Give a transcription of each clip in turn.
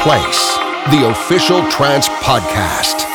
Place. The official Trance Podcast.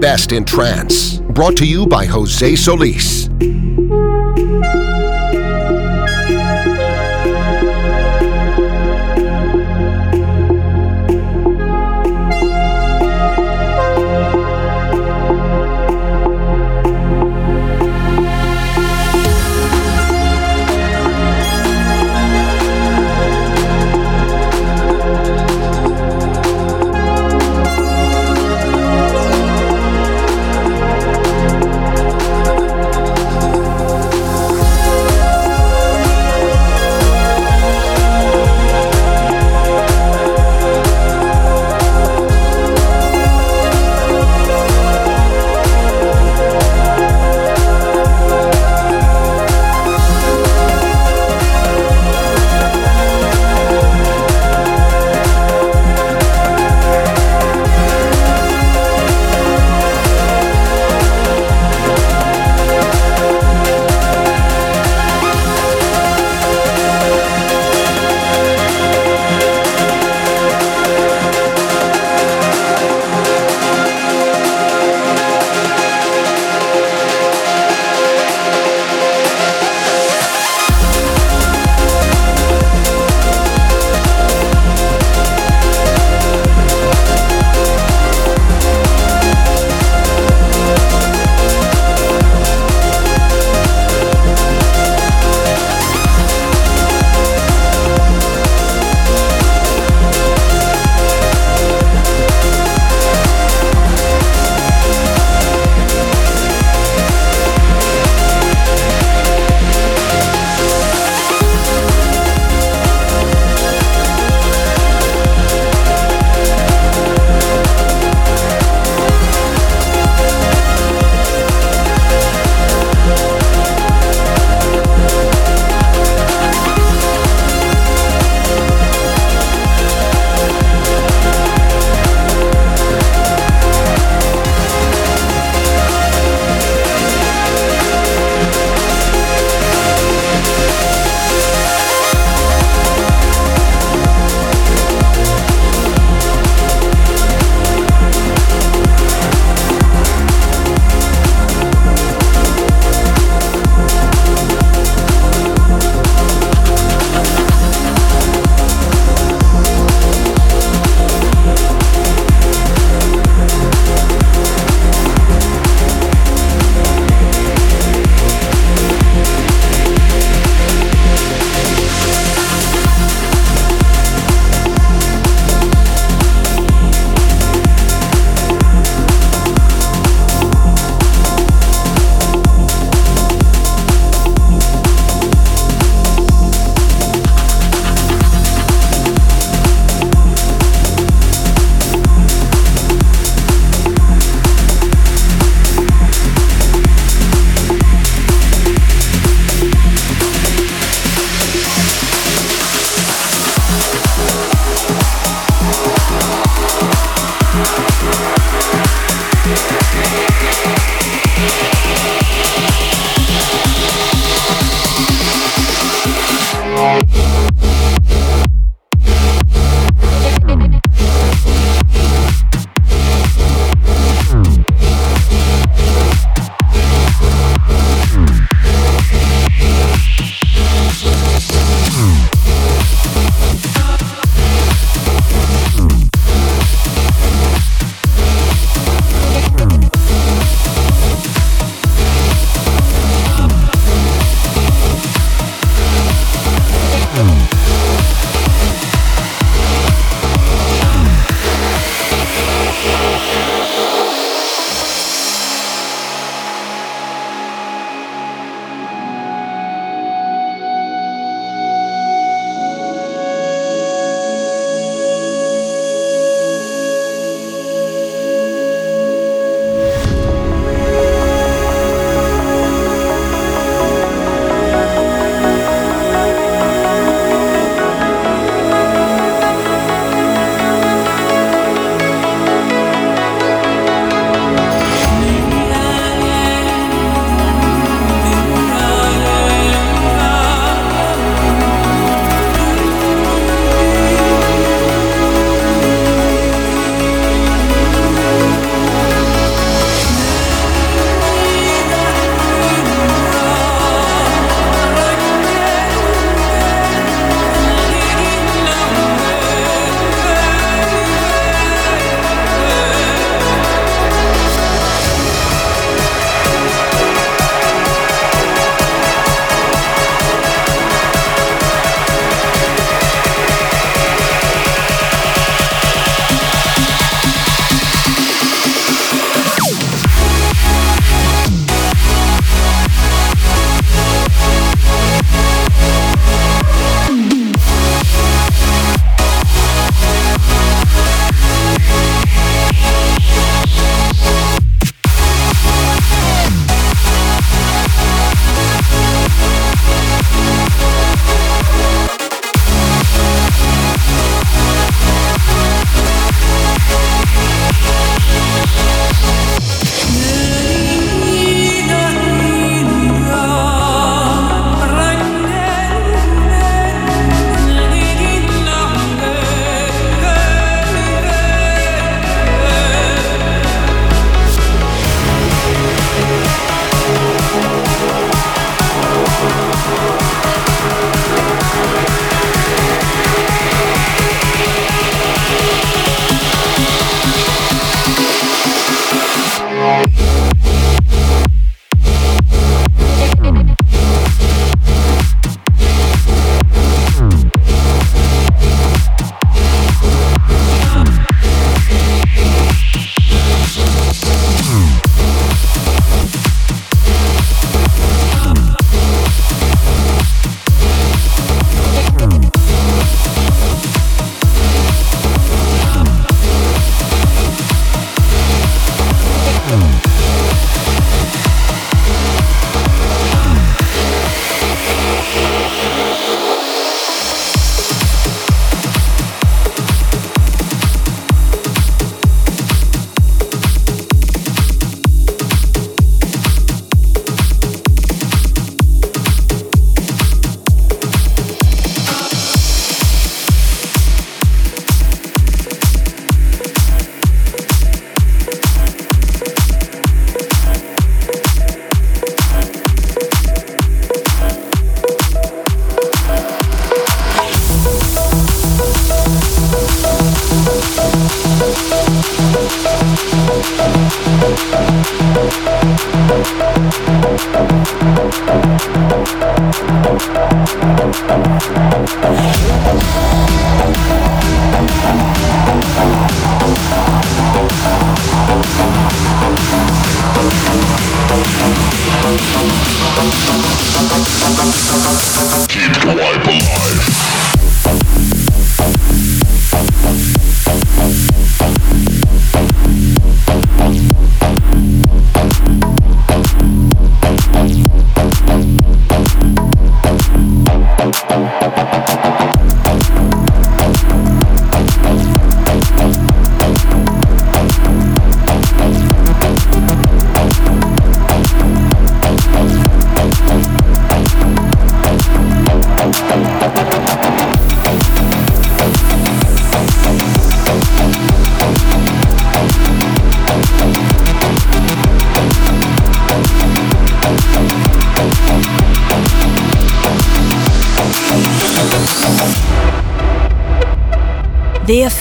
Best in trance. Brought to you by Jose Solis.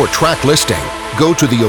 For track listing, go to the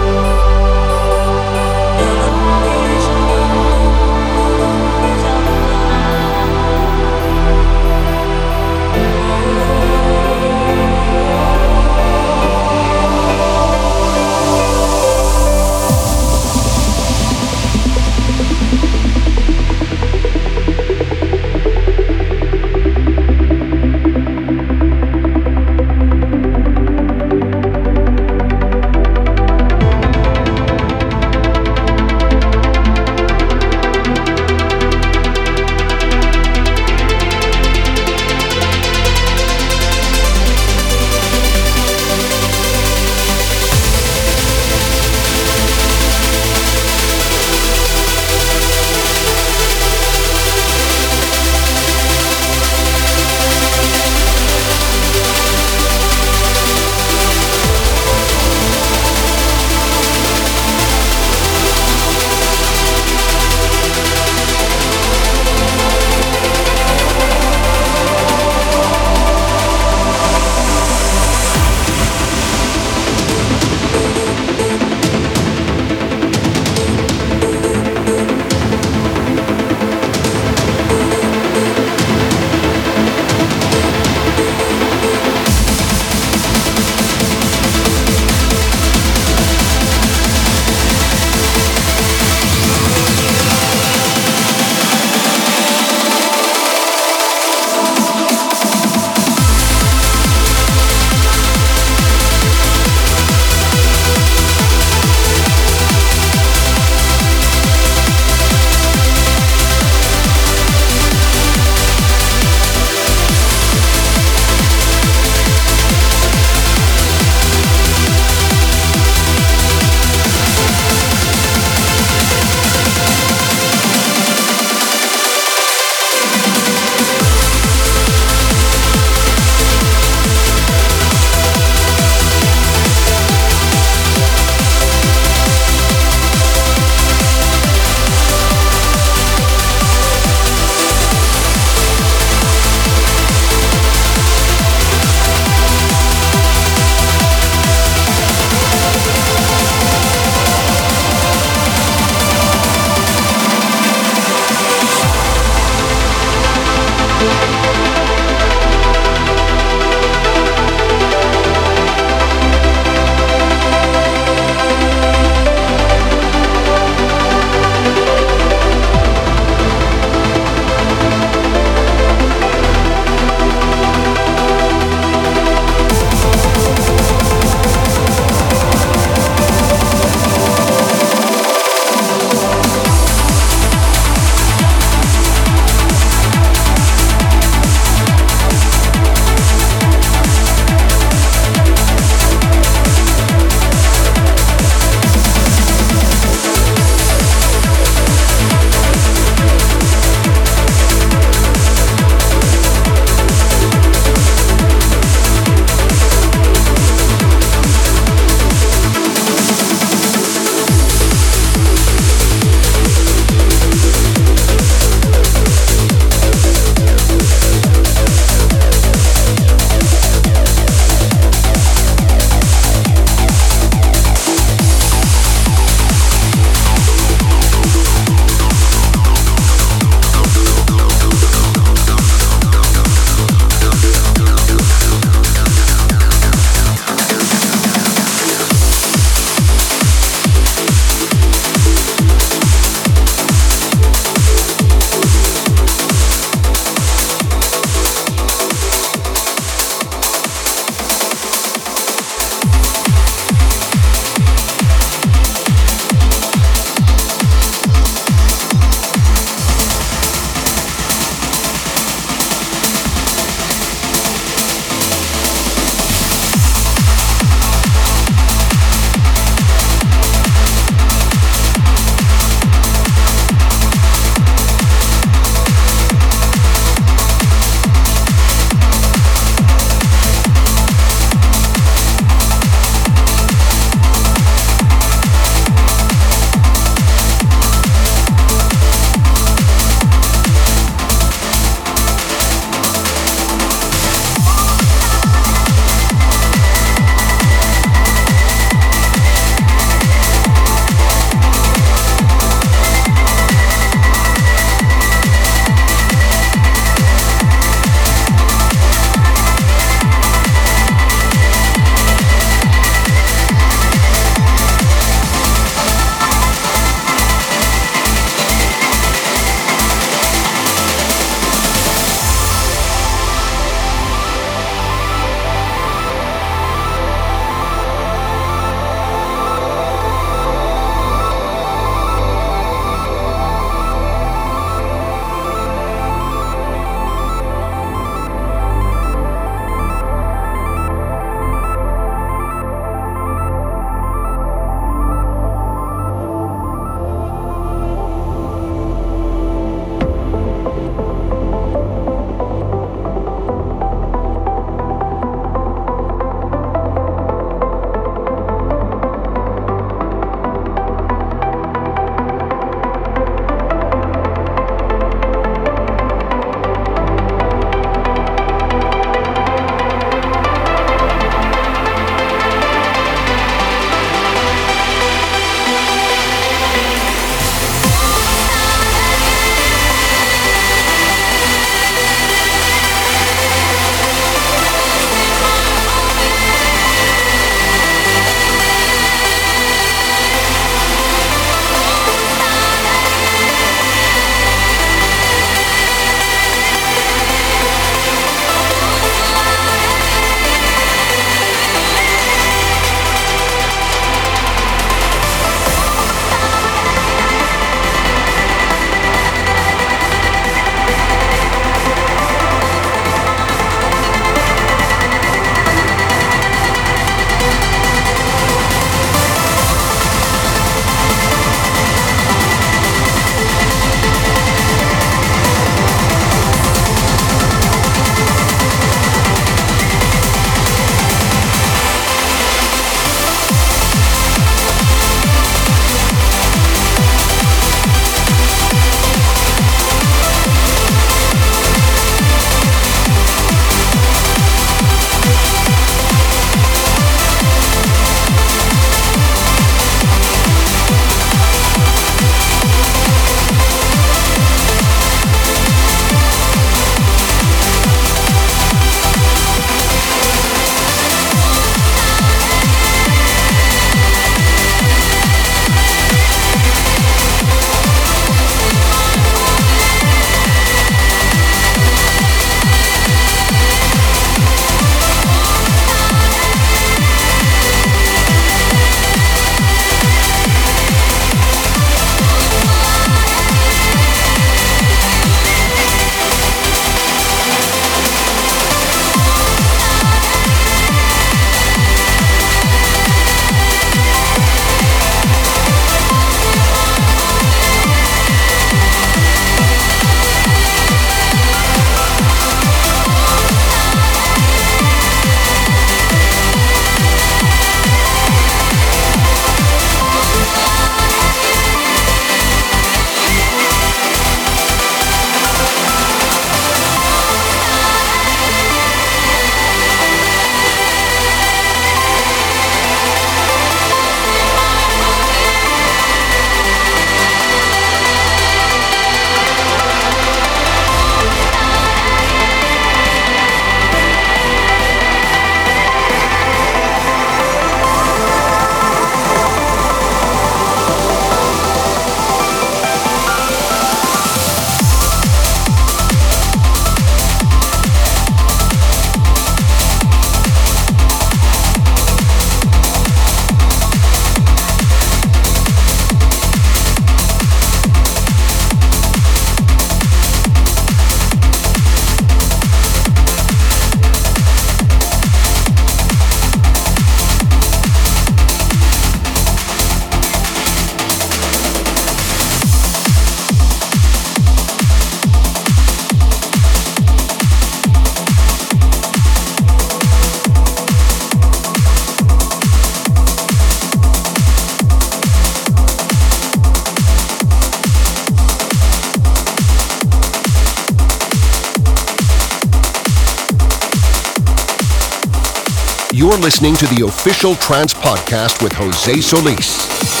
listening to the official Trance Podcast with Jose Solis.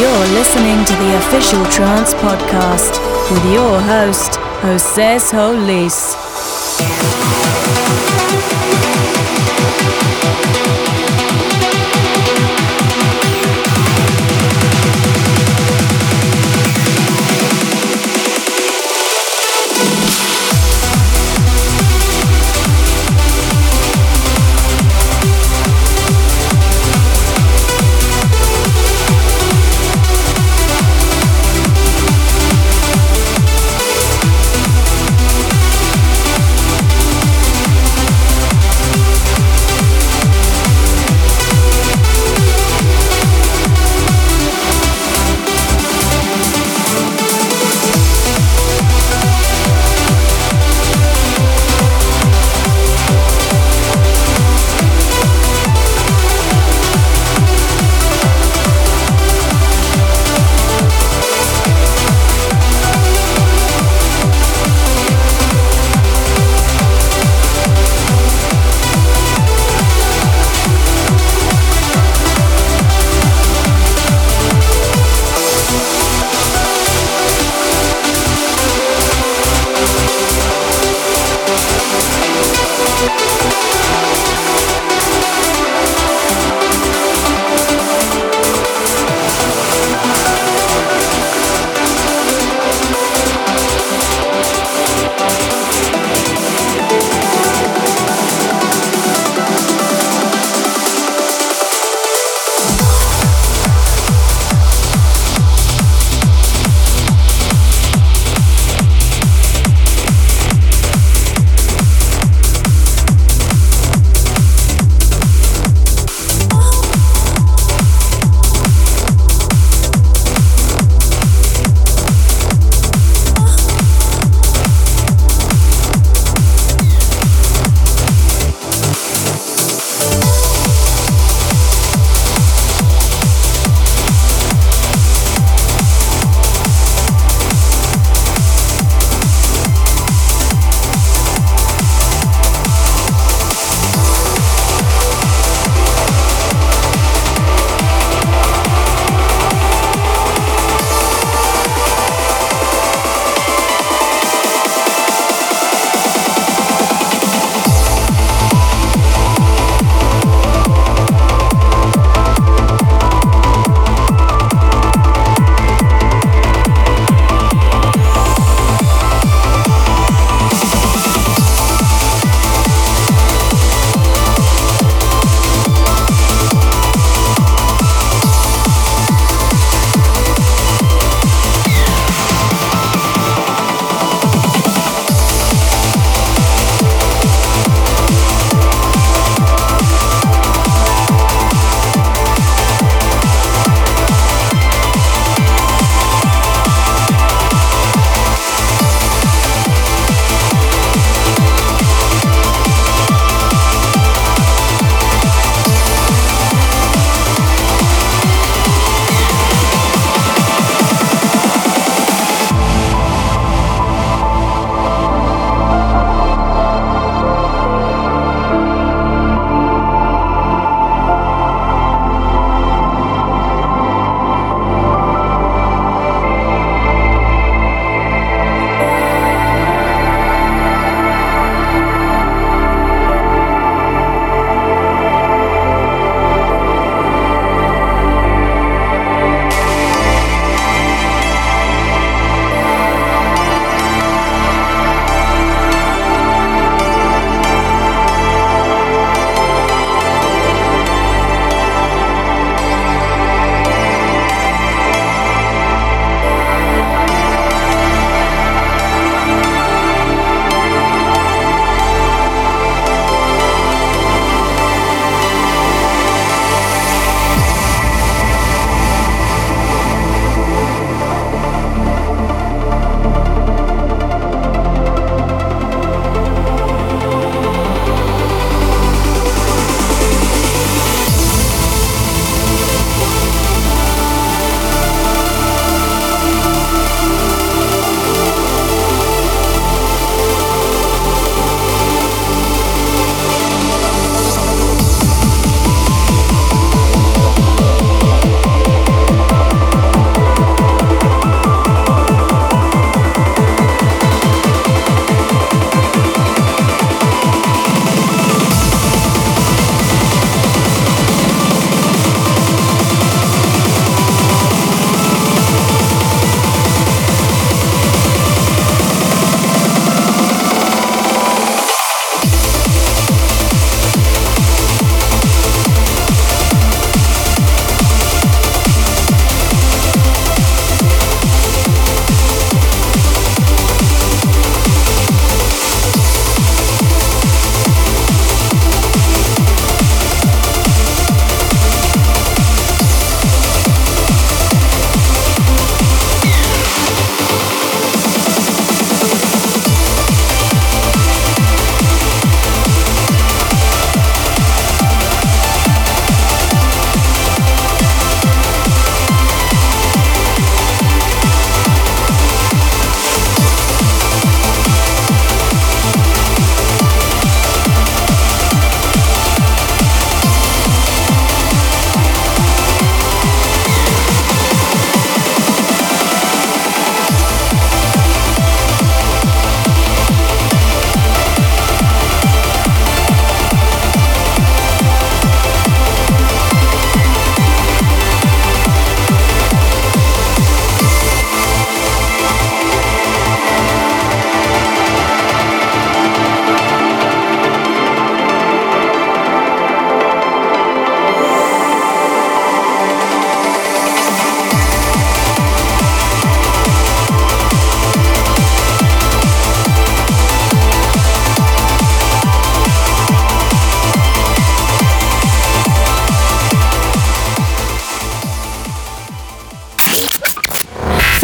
You're listening to the official Trance Podcast with your host, Jose Solis.